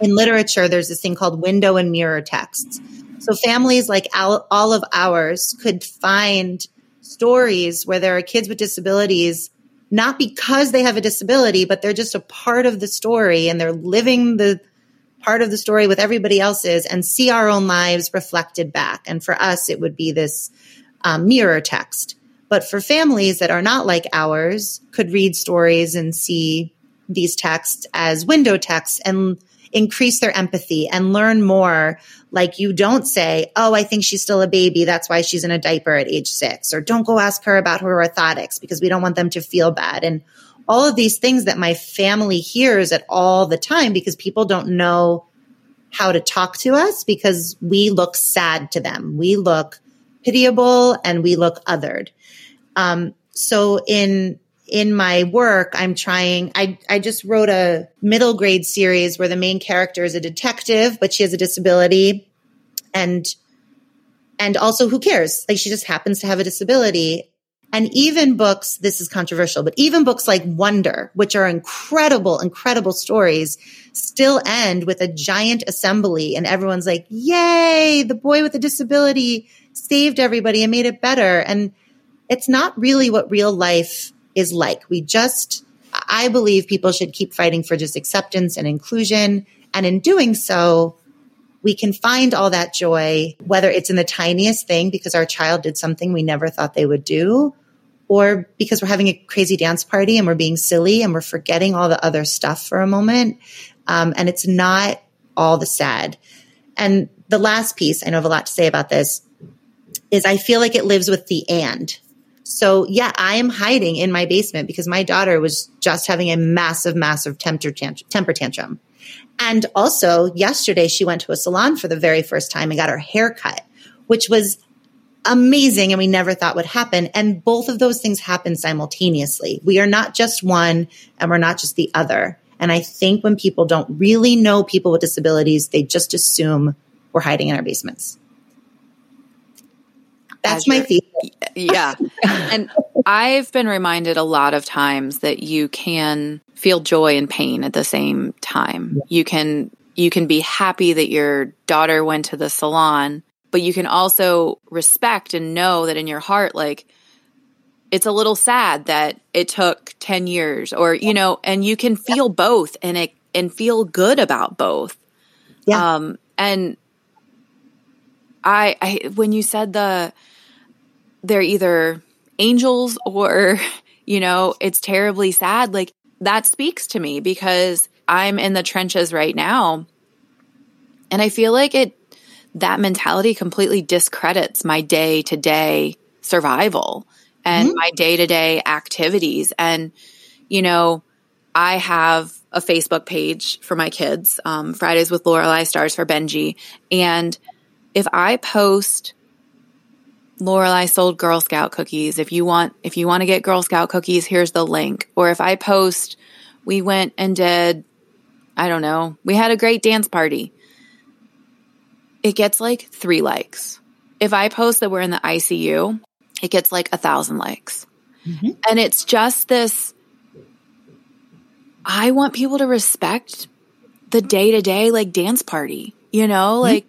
in literature, there's this thing called window and mirror texts. So, families like all of ours could find stories where there are kids with disabilities not because they have a disability, but they're just a part of the story and they're living the part of the story with everybody else's and see our own lives reflected back. And for us, it would be this um, mirror text. But for families that are not like ours, could read stories and see these texts as window texts and increase their empathy and learn more. Like you don't say, Oh, I think she's still a baby. That's why she's in a diaper at age six. Or don't go ask her about her orthotics because we don't want them to feel bad. And all of these things that my family hears at all the time because people don't know how to talk to us because we look sad to them. We look pitiable and we look othered. Um, so in in my work, I'm trying, I, I just wrote a middle grade series where the main character is a detective, but she has a disability. And, and also who cares? Like she just happens to have a disability. And even books, this is controversial, but even books like Wonder, which are incredible, incredible stories, still end with a giant assembly and everyone's like, yay, the boy with the disability saved everybody and made it better. And it's not really what real life is like. We just, I believe people should keep fighting for just acceptance and inclusion. And in doing so, we can find all that joy, whether it's in the tiniest thing because our child did something we never thought they would do, or because we're having a crazy dance party and we're being silly and we're forgetting all the other stuff for a moment. Um, and it's not all the sad. And the last piece, I know I have a lot to say about this, is I feel like it lives with the and. So yeah, I am hiding in my basement because my daughter was just having a massive, massive temper tantrum. Temper tantrum. And also yesterday she went to a salon for the very first time and got her hair cut, which was amazing and we never thought would happen. And both of those things happen simultaneously. We are not just one and we're not just the other. And I think when people don't really know people with disabilities, they just assume we're hiding in our basements. That's my thesis. Yeah. and I've been reminded a lot of times that you can feel joy and pain at the same time. You can you can be happy that your daughter went to the salon, but you can also respect and know that in your heart like it's a little sad that it took 10 years or you know and you can feel yeah. both and it and feel good about both. Yeah. Um and I I when you said the they're either angels or, [LAUGHS] you know, it's terribly sad. Like that speaks to me because I'm in the trenches right now. And I feel like it, that mentality completely discredits my day to day survival and mm-hmm. my day to day activities. And, you know, I have a Facebook page for my kids, um, Fridays with Lorelai Stars for Benji. And if I post Lorelai sold Girl Scout cookies. If you want, if you want to get Girl Scout cookies, here's the link. Or if I post, we went and did, I don't know, we had a great dance party. It gets like three likes. If I post that we're in the ICU, it gets like a thousand likes. Mm-hmm. And it's just this, I want people to respect the day to day like dance party, you know, mm-hmm. like,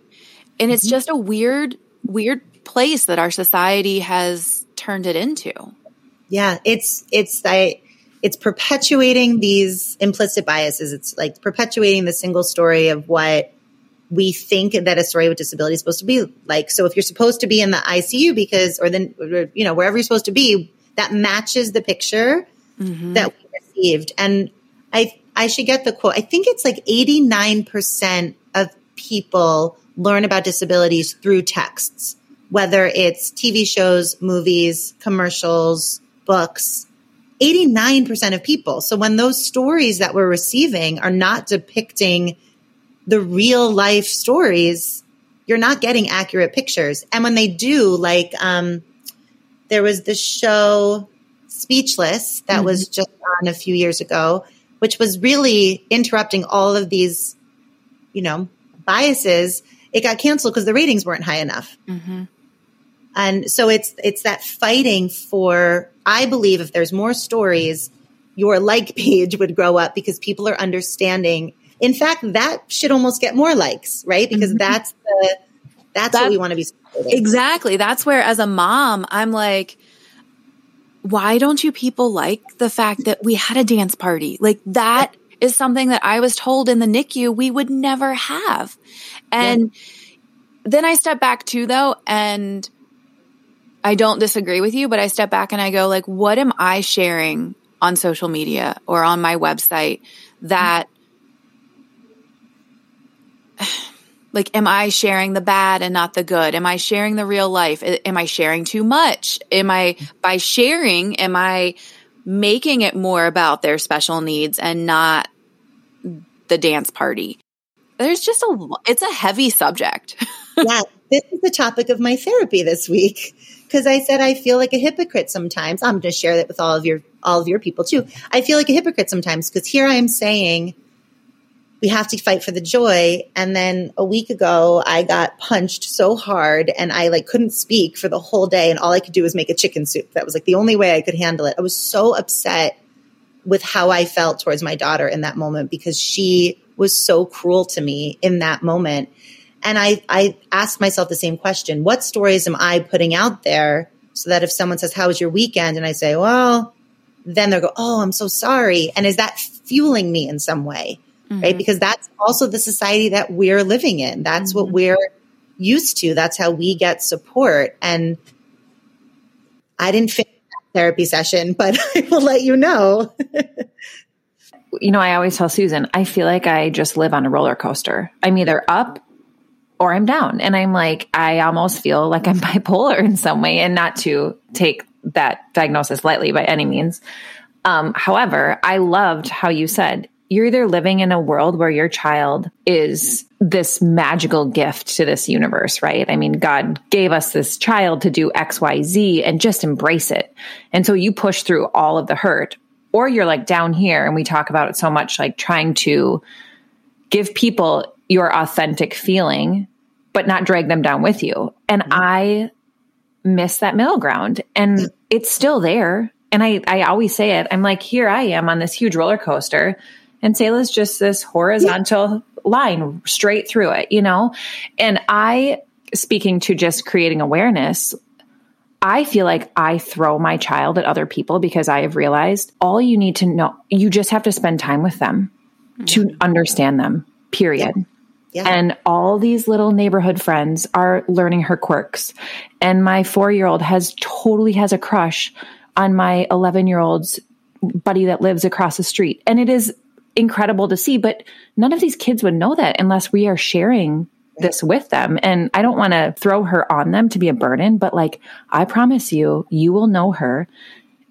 and it's mm-hmm. just a weird, weird place that our society has turned it into. Yeah, it's it's I it's perpetuating these implicit biases. It's like perpetuating the single story of what we think that a story with disability is supposed to be like. So if you're supposed to be in the ICU because, or then, you know, wherever you're supposed to be, that matches the picture mm-hmm. that we received. And I, I should get the quote. I think it's like 89% of people learn about disabilities through texts, whether it's TV shows, movies, commercials, books. 89% of people. So when those stories that we're receiving are not depicting the real life stories, you're not getting accurate pictures. And when they do, like, um, there was the show Speechless that mm-hmm. was just on a few years ago, which was really interrupting all of these, you know, biases. It got canceled because the ratings weren't high enough. Mm-hmm. And so it's it's that fighting for I believe if there's more stories, your like [LAUGHS] page would grow up because people are understanding in fact, that should almost get more likes, right? Because mm-hmm. that's the that's that, what we want to be. Supporting. Exactly. That's where, as a mom, I'm like, why don't you people like the fact that we had a dance party? Like that is something that I was told in the NICU we would never have. And yeah. then I step back too, though, and I don't disagree with you, but I step back and I go, like, what am I sharing on social media or on my website that [SIGHS] like am i sharing the bad and not the good? Am i sharing the real life? Am i sharing too much? Am i by sharing am i making it more about their special needs and not the dance party? There's just a it's a heavy subject. [LAUGHS] Yeah this is the topic of my therapy this week because i said i feel like a hypocrite sometimes i'm going to share that with all of your all of your people too i feel like a hypocrite sometimes because here i am saying we have to fight for the joy. And then a week ago, I got punched so hard and I like couldn't speak for the whole day. And all I could do was make a chicken soup. That was like the only way I could handle it. I was so upset with how I felt towards my daughter in that moment because she was so cruel to me in that moment. And I, I asked myself the same question. What stories am I putting out there so that if someone says, how was your weekend? And I say, well, then they'll go, oh, I'm so sorry. And is that fueling me in some way? mm-hmm. right? Because that's also the society that we're living in. That's mm-hmm. what we're used to. That's how we get support. And I didn't finish that therapy session, [LAUGHS] but I will let you know. [LAUGHS] you know, I always tell Susan, I feel like I just live on a roller coaster. I'm either up or I'm down. And I'm like, I almost feel like I'm [LAUGHS] bipolar in some way, and not to take that diagnosis lightly by any means. Um, however, I loved how you said you're either living in a world where your child is this magical gift to this universe, right? I mean, God gave us this child to do X, Y, Z and just embrace it. And so you push through all of the hurt, or you're like down here, and we talk about it so much, like trying to give people your authentic feeling, but not drag them down with you. And mm-hmm. I miss that middle ground, and it's still there. And I, I always say it. I'm like, here I am on this huge roller coaster and Selah's just this horizontal yeah. line straight through it, you know? And I, speaking to just creating awareness, I feel like I throw my child at other people because I have realized all you need to know, you just have to spend time with them mm-hmm. to understand them, period. Yeah. Yeah. And all these little neighborhood friends are learning her quirks. And my four year old has totally has a crush on my 11 year old's buddy that lives across the street. And it is incredible to see. But none of these kids would know that unless we are sharing this with them. And I don't want to throw her on them to be a burden, but like, I promise you, you will know her.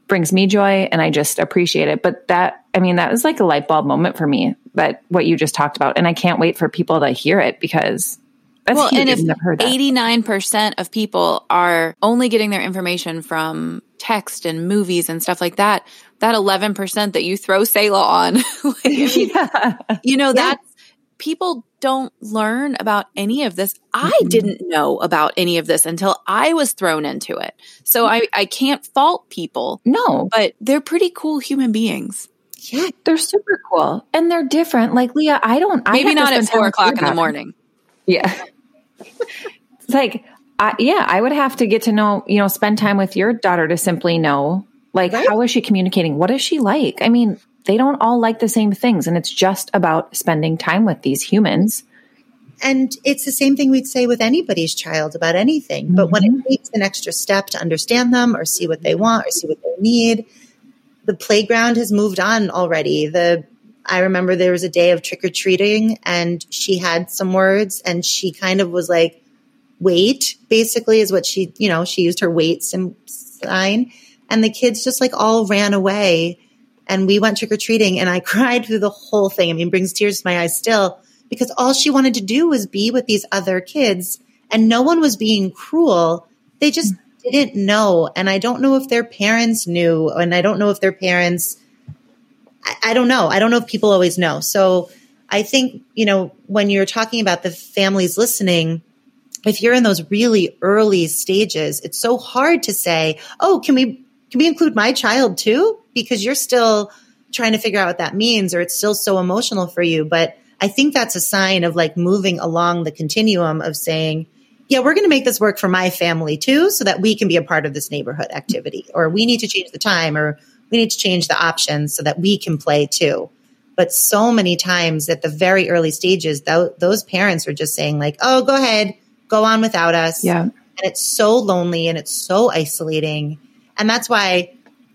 Brings me joy and I just appreciate it. But that, I mean, that was like a light bulb moment for me, but what you just talked about. And I can't wait for people to hear it because that's well, huge. and if eighty nine percent of people are only getting their information from text and movies and stuff like that, that eleven percent that you throw Selah on, [LAUGHS] like, [LAUGHS] yeah. you know, yeah. that's people don't learn about any of this. I mm-hmm. didn't know about any of this until I was thrown into it. So I, I can't fault people. No, but they're pretty cool human beings. Yeah, they're super cool and they're different. Like Leah, I don't. Maybe I not at four o'clock in the morning. Yeah, [LAUGHS] it's like, I, yeah, I would have to get to know, you know, spend time with your daughter to simply know, like, right? how is she communicating? What is she like? I mean, they don't all like the same things, and it's just about spending time with these humans and it's the same thing we'd say with anybody's child about anything. Mm-hmm. But when it mm-hmm. takes an extra step to understand them or see what they want or see what they need, the playground has moved on already. The I remember there was a day of trick or treating and she had some words and she kind of was like, wait, basically is what she, you know, she used her wait sign. And the kids just like all ran away and we went trick or treating and I [LAUGHS] cried through the whole thing. I mean, brings tears to my eyes still because all she wanted to do was be with these other kids and no one was being cruel. They just didn't know. And I don't know if their parents knew. And I don't know if their parents, I, I don't know. I don't know if people always know. So I think, you know, when you're talking about the families listening, if you're in those really early stages, it's so hard to say, oh, can we, can we include my child too? Because you're still trying to figure out what that means or it's still so emotional for you. But I think that's a sign of like moving along the continuum of saying, yeah, we're going to make this work for my family too, so that we can be a part of this neighborhood activity, or we need to change the time, or we need to change the options so that we can play too. But so many times at the very early stages, th- those parents are just saying, like, oh, go ahead, go on without us. Yeah. And it's so lonely and it's so isolating. And that's why,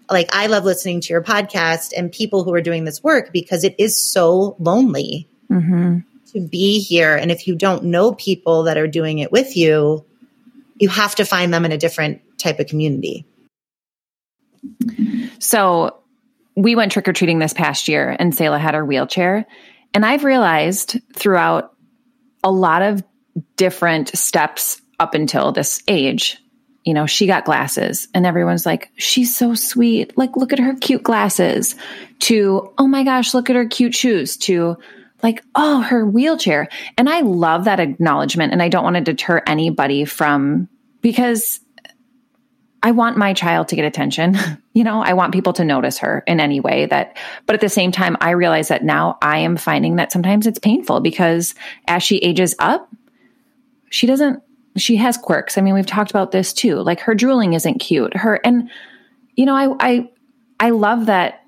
like, I love listening to your podcast and people who are doing this work because it is so lonely mm-hmm. To be here. And if you don't know people that are doing it with you, you have to find them in a different type of community. So we went trick or treating this past year, and Selah had her wheelchair. And I've realized throughout a lot of different steps up until this age, you know, she got glasses and everyone's like, she's so sweet. Like, look at her cute glasses to, oh my gosh, look at her cute shoes to, like, oh, her wheelchair. And I love that acknowledgement. And I don't want to deter anybody from, because I want my child to get attention. [LAUGHS] you know, I want people to notice her in any way that, but at the same time, I realize that now I am finding that sometimes it's painful because as she ages up, she doesn't, she has quirks. I mean, we've talked about this too. Like her drooling isn't cute. Her, and, you know, I, I, I love that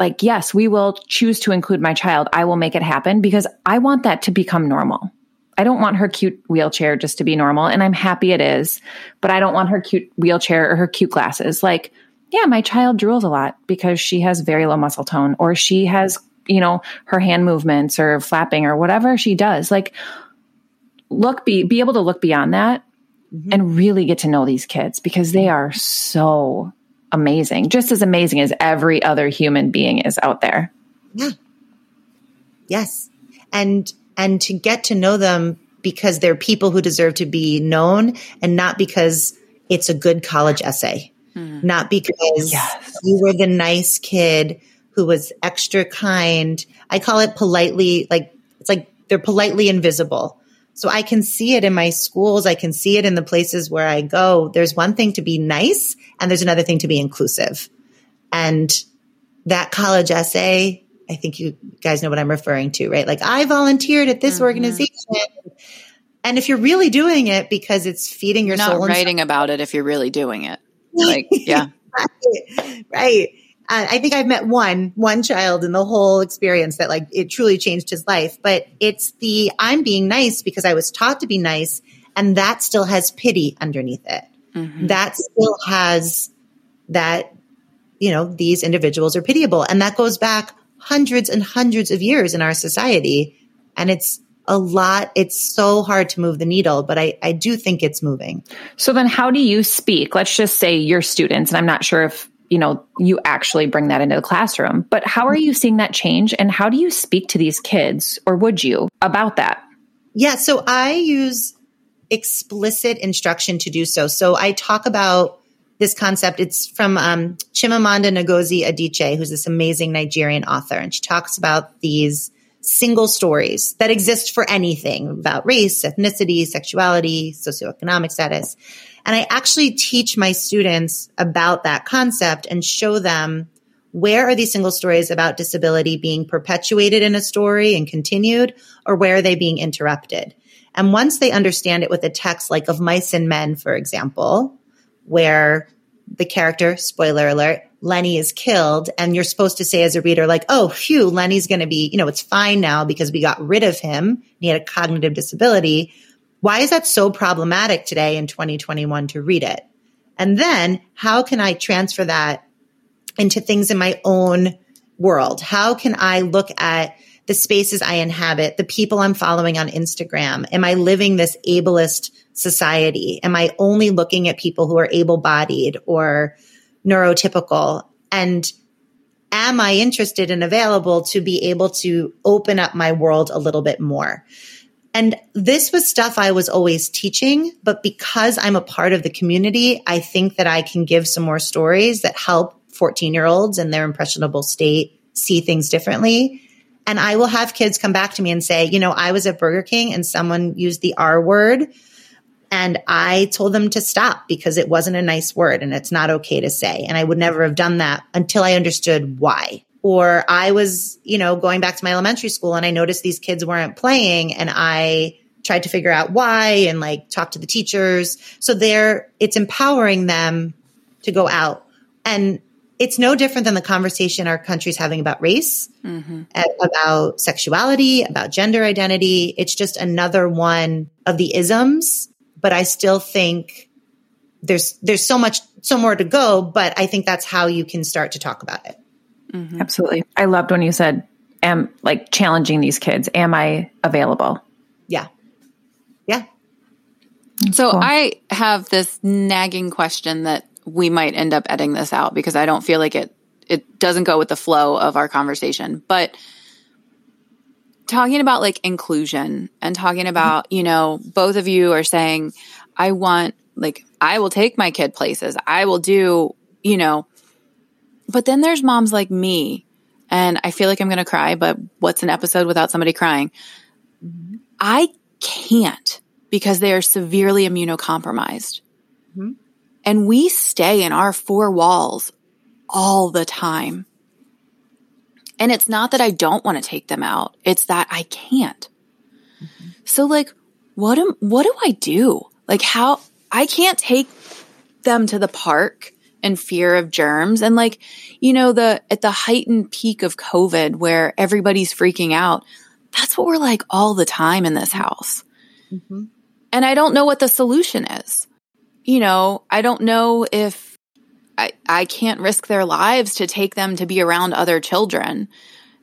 like, yes, we will choose to include my child. I will make it happen because I want that to become normal. I don't want her cute wheelchair just to be normal, and I'm happy it is, but I don't want her cute wheelchair or her cute glasses. Like, yeah, my child drools a lot because she has very low muscle tone, or she has, you know, her hand movements or flapping or whatever she does. Like, look, be be able to look beyond that mm-hmm. and really get to know these kids because they are so amazing, just as amazing as every other human being is out there. Yeah. Yes. And and to get to know them because they're people who deserve to be known and not because it's a good college essay. Hmm. Not because yes. you were the nice kid who was extra kind. I call it politely like it's like they're politely invisible. So I can see it in my schools. I can see it in the places where I go. There's one thing to be nice and there's another thing to be inclusive. And that college essay, I think you guys know what I'm referring to, right? Like I volunteered at this mm-hmm. organization. And if you're really doing it because it's feeding your you're soul, not writing about it if you're really doing it. [LAUGHS] Like, yeah. right. right. Uh, I think I've met one, one child in the whole experience that like it truly changed his life. But it's the I'm being nice because I was taught to be nice. And that still has pity underneath it. Mm-hmm. That still has that, you know, these individuals are pitiable. And that goes back hundreds and hundreds of years in our society. And it's a lot. It's so hard to move the needle, but I, I do think it's moving. So then how do you speak? Let's just say your students, and I'm not sure if you know you actually bring that into the classroom. But how are you seeing that change and how do you speak to these kids or would you about that? Yeah so i use explicit instruction to do so. So i talk about this concept. It's from um, chimamanda ngozi adichie who's this amazing nigerian author and she talks about these single stories that exist for anything about race ethnicity sexuality socioeconomic status and I actually teach my students about that concept and show them where are these single stories about disability being perpetuated in a story and continued, or where are they being interrupted? And once they understand it with a text like of mice and men, for example, where the character, spoiler alert, Lenny is killed. And you're supposed to say as a reader, like, oh, phew, Lenny's going to be, you know, it's fine now because we got rid of him. He had a cognitive disability. Why is that so problematic today in 2021 to read it? And then how can I transfer that into things in my own world? How can I look at the spaces I inhabit, the people I'm following on Instagram? Am I living this ableist society? Am I only looking at people who are able bodied or neurotypical? And am I interested and available to be able to open up my world a little bit more? And this was stuff I was always teaching, but because I'm a part of the community, I think that I can give some more stories that help 14 year olds in their impressionable state see things differently. And I will have kids come back to me and say, you know, I was at Burger King and someone used the R word and I told them to stop because it wasn't a nice word and it's not okay to say. And I would never have done that until I understood why. Or I was, you know, going back to my elementary school and I noticed these kids weren't playing and I tried to figure out why and like talk to the teachers. So there, it's empowering them to go out. And it's no different than the conversation our country's having about race, mm-hmm. about sexuality, about gender identity. It's just another one of the isms but I still think there's there's so much so more to go, but I think that's how you can start to talk about it. Mm-hmm. Absolutely. I loved when you said am like challenging these kids. Am I available? Yeah. Yeah. So cool. I have this nagging question that we might end up editing this out because I don't feel like it it doesn't go with the flow of our conversation. But talking about like inclusion and talking about, you know, both of you are saying, I want, like, I will take my kid places. I will do, you know, but then there's moms like me, and I feel like I'm going to cry, but what's an episode without somebody crying? I can't because they are severely immunocompromised. Mm-hmm. And we stay in our four walls all the time. And it's not that I don't want to take them out. It's that I can't. Mm-hmm. So like, what am, what do I do? Like how I can't take them to the park in fear of germs. And like, you know, the, at the heightened peak of COVID where everybody's freaking out, that's what we're like all the time in this house. Mm-hmm. And I don't know what the solution is. You know, I don't know if I, I can't risk their lives to take them to be around other children.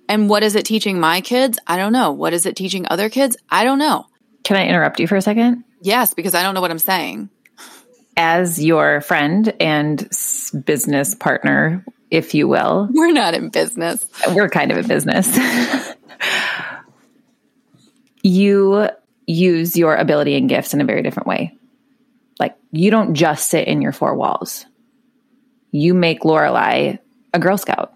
And what is it teaching my kids? I don't know. What is it teaching other kids? I don't know. Can I interrupt you for a second? Yes, because I don't know what I'm saying. As your friend and business partner, if you will, we're not in business. We're kind of in business. [LAUGHS] you use your ability and gifts in a very different way. Like you don't just sit in your four walls you make Lorelai a Girl Scout.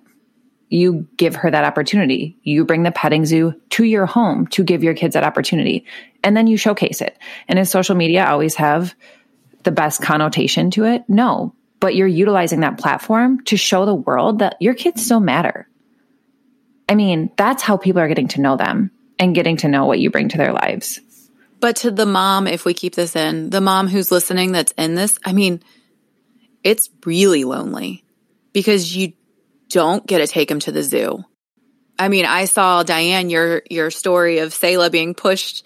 You give her that opportunity. You bring the petting zoo to your home to give your kids that opportunity. And then you showcase it. And does social media always have the best connotation to it? No. But you're utilizing that platform to show the world that your kids still matter. I mean, that's how people are getting to know them and getting to know what you bring to their lives. But to the mom, if we keep this in, the mom who's listening that's in this, I mean, it's really lonely because you don't get to take them to the zoo. I mean, I saw Diane your your story of Selah being pushed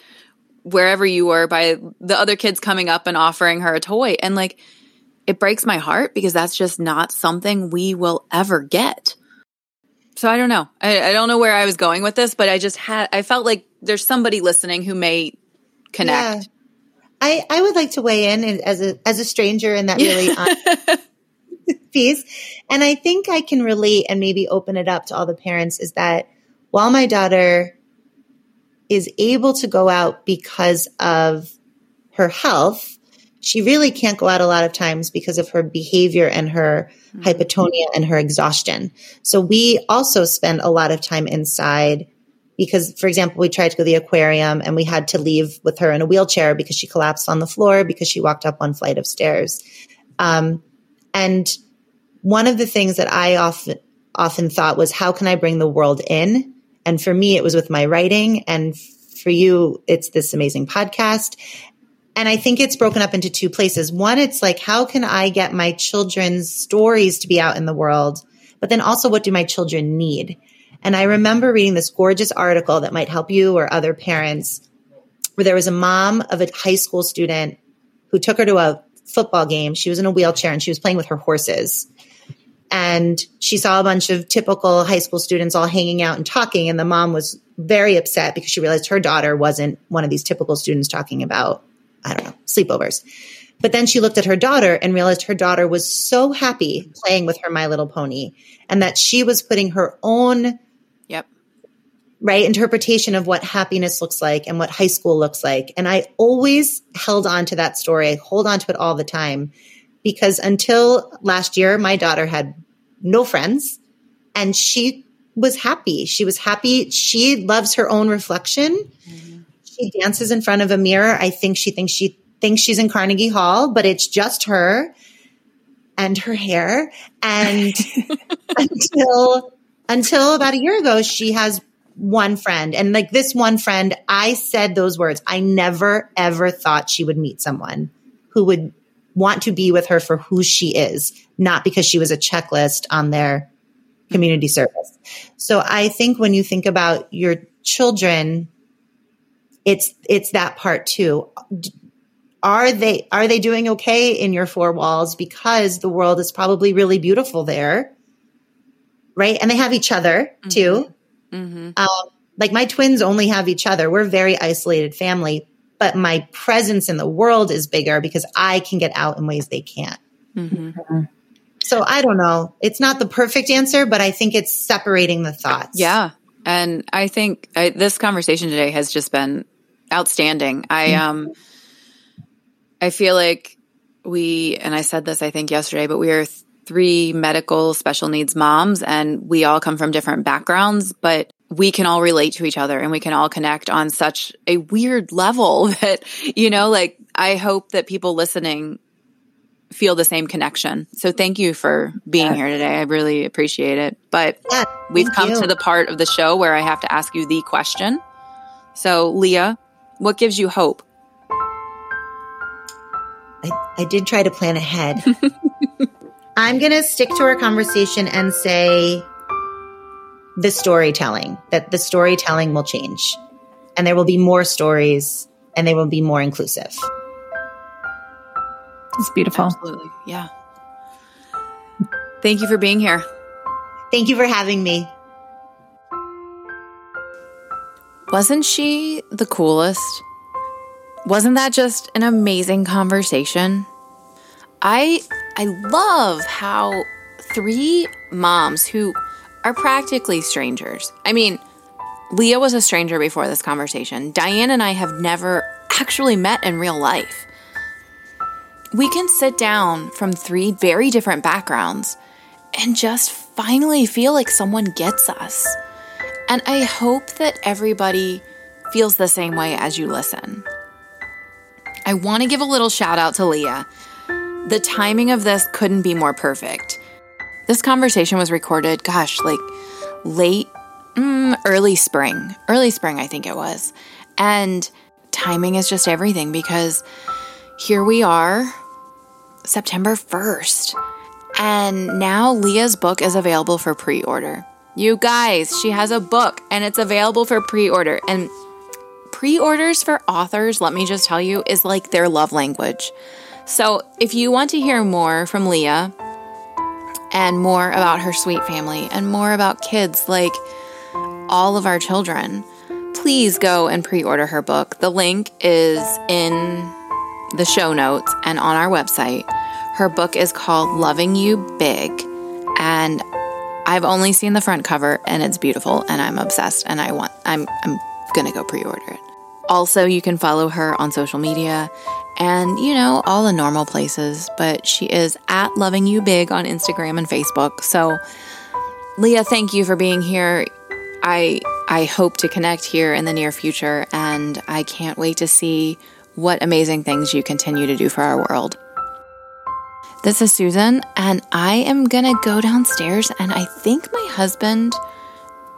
wherever you were by the other kids coming up and offering her a toy and like it breaks my heart because that's just not something we will ever get. So I don't know. I, I don't know where I was going with this, but I just had I felt like there's somebody listening who may connect. Yeah. I, I would like to weigh in as a as a stranger in that really [LAUGHS] piece. And I think I can relate and maybe open it up to all the parents is that while my daughter is able to go out because of her health, she really can't go out a lot of times because of her behavior and her mm-hmm. hypotonia and her exhaustion. So we also spend a lot of time inside because, for example, we tried to go to the aquarium and we had to leave with her in a wheelchair because she collapsed on the floor because she walked up one flight of stairs. Um, and one of the things that I often often thought was, how can I bring the world in? And for me, it was with my writing, and for you, it's this amazing podcast. and I think it's broken up into two places. One, it's like, how can I get my children's stories to be out in the world? But then also, what do my children need? And I remember reading this gorgeous article that might help you or other parents where there was a mom of a high school student who took her to a football game. She was in a wheelchair and she was playing with her horses. And she saw a bunch of typical high school students all hanging out and talking. And the mom was very upset because she realized her daughter wasn't one of these typical students talking about, I don't know, sleepovers. But then she looked at her daughter and realized her daughter was so happy playing with her My Little Pony and that she was putting her own Yep. right interpretation of what happiness looks like and what high school looks like and i always held on to that story i hold on to it all the time because until last year my daughter had no friends and she was happy. She was happy. She loves her own reflection. She dances in front of a mirror. I think she thinks she thinks she's in carnegie hall but it's just her and her hair. And [LAUGHS] until until about a year ago, she has one friend. And like this one friend, I said those words. I never, ever thought she would meet someone who would want to be with her for who she is, not because she was a checklist on their community service. So I think when you think about your children, it's, it's that part too. Are they, are they doing okay in your four walls? Because the world is probably really beautiful there right? And they have each other too. Mm-hmm. Um, like my twins only have each other. We're a very isolated family, but my presence in the world is bigger because I can get out in ways they can't. Mm-hmm. So I don't know. It's not the perfect answer, but I think it's separating the thoughts. Yeah. And I think I, this conversation today has just been outstanding. I, um, I feel like we, and I said this, I think yesterday, but we are th- three medical special needs moms and we all come from different backgrounds, but we can all relate to each other and we can all connect on such a weird level [LAUGHS] that, you know, like I hope that people listening feel the same connection. So thank you for being here today. I really appreciate it. But Yeah, we've come you. to the part of the show where I have to ask you the question. So, Leah, what gives you hope? I, I did try to plan ahead. [LAUGHS] I'm going to stick to our conversation and say the storytelling, that the storytelling will change and there will be more stories and they will be more inclusive. It's beautiful. Absolutely. Yeah. Thank you for being here. Thank you for having me. Wasn't she the coolest? Wasn't that just an amazing conversation? I I love how three moms who are practically strangers. I mean, Leah was a stranger before this conversation. Diane and I have never actually met in real life. We can sit down from three very different backgrounds and just finally feel like someone gets us. And I hope that everybody feels the same way as you listen. I want to give a little shout out to Leah. The timing of this couldn't be more perfect. This conversation was recorded, gosh, like late, mm, early spring. Early spring, I think it was. And timing is just everything because here we are, September 1st. And now Leah's book is available for pre order. You guys, she has a book and it's available for pre order. And pre orders for authors, let me just tell you, is like their love language. So if you want to hear more from Leah and more about her sweet family and more about kids like all of our children, please go and pre order her book. The link is in the show notes and on our website. Her book is called Loving You Big. And I've only seen the front cover and it's beautiful and I'm obsessed and I want I'm I'm going to go pre-order it. Also, you can follow her on social media and you know all the normal places, but she is at Loving You Big on Instagram and Facebook. So Leah, thank you for being here. I I hope to connect here in the near future and I can't wait to see what amazing things you continue to do for our world. This is Susan, and I am gonna go downstairs. And I think my husband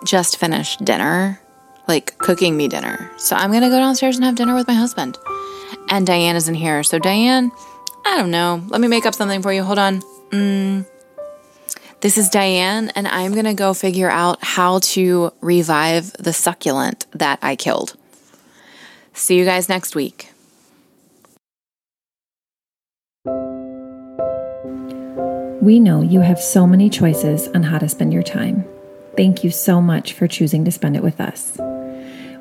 just finished dinner, like cooking me dinner. So I'm gonna go downstairs and have dinner with my husband. And Diane isn't here. So, Diane, I don't know. Let me make up something for you. Hold on. Mm. This is Diane, and I'm going to go figure out how to revive the succulent that I killed. See you guys next week. We know you have so many choices on how to spend your time. Thank you so much for choosing to spend it with us.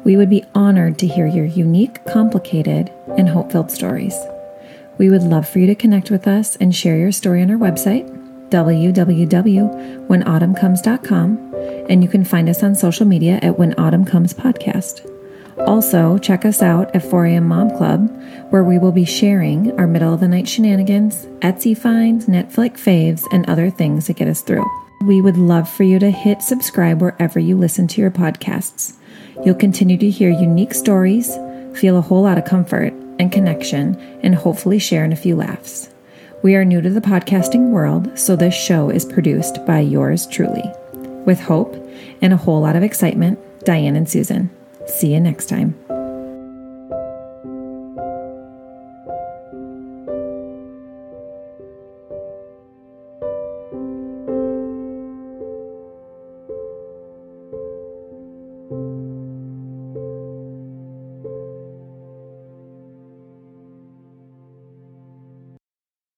We would be honored to hear your unique, complicated, and hope filled stories. We would love for you to connect with us and share your story on our website, www.whenautumncomes.com, and you can find us on social media at When Autumn Comes Podcast. Also, check us out at 4am Mom Club, where we will be sharing our middle of the night shenanigans, Etsy finds, Netflix faves, and other things that get us through. We would love for you to hit subscribe wherever you listen to your podcasts. You'll continue to hear unique stories, feel a whole lot of comfort and connection, and hopefully share in a few laughs. We are new to the podcasting world, so this show is produced by yours truly. With hope and a whole lot of excitement, Diane and Susan. See you next time.